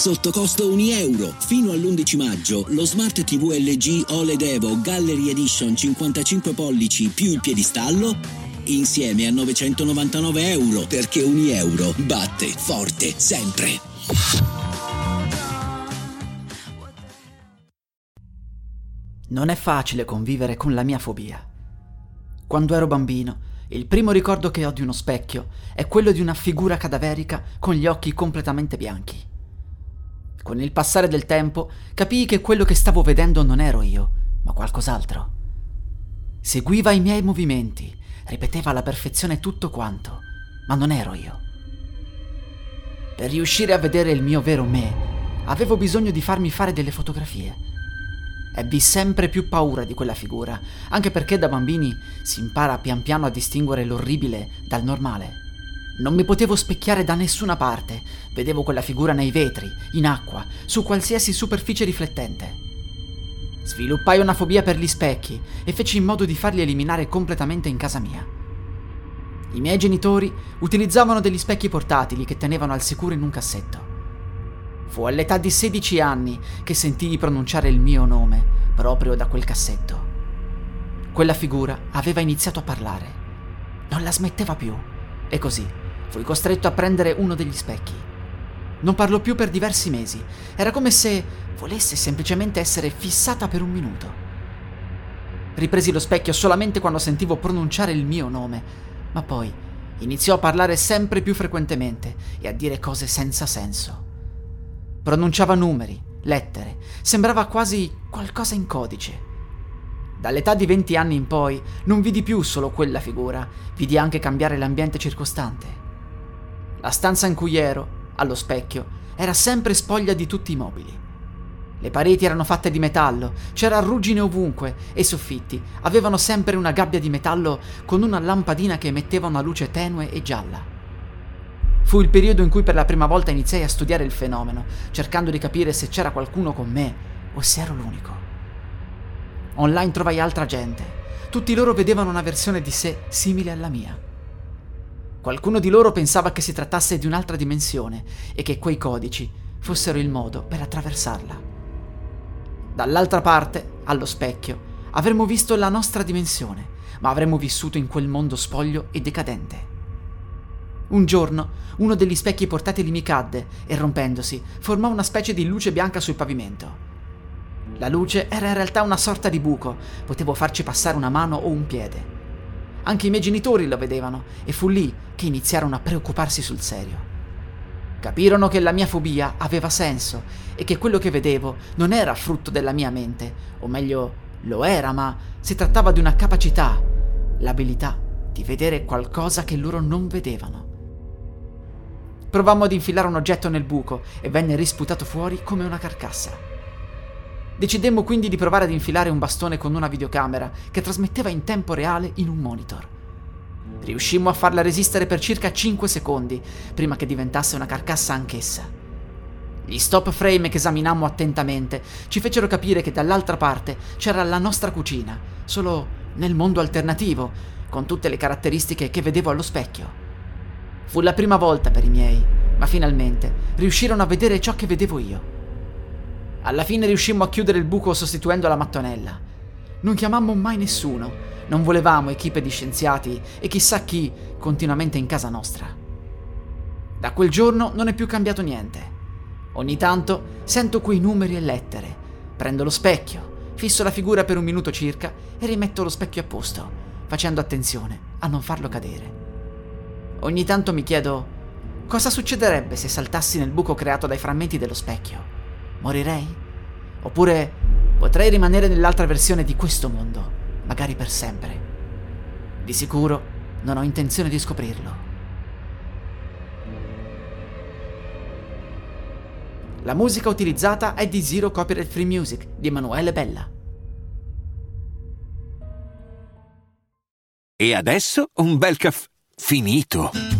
sotto costo 1 euro. Fino all'11 maggio lo Smart TV LG OLED Evo Gallery Edition 55 pollici più il piedistallo insieme a 999 euro perché 1 euro batte forte sempre. Non è facile convivere con la mia fobia. Quando ero bambino, il primo ricordo che ho di uno specchio è quello di una figura cadaverica con gli occhi completamente bianchi. Con il passare del tempo capii che quello che stavo vedendo non ero io, ma qualcos'altro. Seguiva i miei movimenti, ripeteva alla perfezione tutto quanto, ma non ero io. Per riuscire a vedere il mio vero me, avevo bisogno di farmi fare delle fotografie Ebbi sempre più paura di quella figura, anche perché da bambini si impara pian piano a distinguere l'orribile dal normale. Non mi potevo specchiare da nessuna parte, vedevo quella figura nei vetri, in acqua, su qualsiasi superficie riflettente. Sviluppai una fobia per gli specchi e feci in modo di farli eliminare completamente in casa mia. I miei genitori utilizzavano degli specchi portatili che tenevano al sicuro in un cassetto. Fu all'età di 16 anni che sentii pronunciare il mio nome proprio da quel cassetto. Quella figura aveva iniziato a parlare. Non la smetteva più. E così fui costretto a prendere uno degli specchi. Non parlò più per diversi mesi. Era come se volesse semplicemente essere fissata per un minuto. Ripresi lo specchio solamente quando sentivo pronunciare il mio nome, ma poi iniziò a parlare sempre più frequentemente e a dire cose senza senso. Pronunciava numeri, lettere, sembrava quasi qualcosa in codice. Dall'età di 20 anni in poi non vidi più solo quella figura, vidi anche cambiare l'ambiente circostante. La stanza in cui ero, allo specchio, era sempre spoglia di tutti i mobili. Le pareti erano fatte di metallo, c'era ruggine ovunque e i soffitti avevano sempre una gabbia di metallo con una lampadina che emetteva una luce tenue e gialla. Fu il periodo in cui per la prima volta iniziai a studiare il fenomeno, cercando di capire se c'era qualcuno con me o se ero l'unico. Online trovai altra gente. Tutti loro vedevano una versione di sé simile alla mia. Qualcuno di loro pensava che si trattasse di un'altra dimensione e che quei codici fossero il modo per attraversarla. Dall'altra parte, allo specchio, avremmo visto la nostra dimensione, ma avremmo vissuto in quel mondo spoglio e decadente. Un giorno uno degli specchi portatili mi cadde e rompendosi formò una specie di luce bianca sul pavimento. La luce era in realtà una sorta di buco, potevo farci passare una mano o un piede. Anche i miei genitori lo vedevano e fu lì che iniziarono a preoccuparsi sul serio. Capirono che la mia fobia aveva senso e che quello che vedevo non era frutto della mia mente, o meglio, lo era, ma si trattava di una capacità, l'abilità di vedere qualcosa che loro non vedevano. Provammo ad infilare un oggetto nel buco e venne risputato fuori come una carcassa. Decidemmo quindi di provare ad infilare un bastone con una videocamera che trasmetteva in tempo reale in un monitor. Riuscimmo a farla resistere per circa 5 secondi prima che diventasse una carcassa anch'essa. Gli stop frame che esaminammo attentamente ci fecero capire che dall'altra parte c'era la nostra cucina, solo nel mondo alternativo, con tutte le caratteristiche che vedevo allo specchio. Fu la prima volta per i miei, ma finalmente riuscirono a vedere ciò che vedevo io. Alla fine riuscimmo a chiudere il buco sostituendo la mattonella. Non chiamammo mai nessuno, non volevamo equipe di scienziati e chissà chi continuamente in casa nostra. Da quel giorno non è più cambiato niente. Ogni tanto sento quei numeri e lettere, prendo lo specchio, fisso la figura per un minuto circa e rimetto lo specchio a posto, facendo attenzione a non farlo cadere. Ogni tanto mi chiedo cosa succederebbe se saltassi nel buco creato dai frammenti dello specchio. Morirei? Oppure potrei rimanere nell'altra versione di questo mondo, magari per sempre. Di sicuro non ho intenzione di scoprirlo. La musica utilizzata è di Zero Copyright Free Music di Emanuele Bella. E adesso un bel caffè Finito.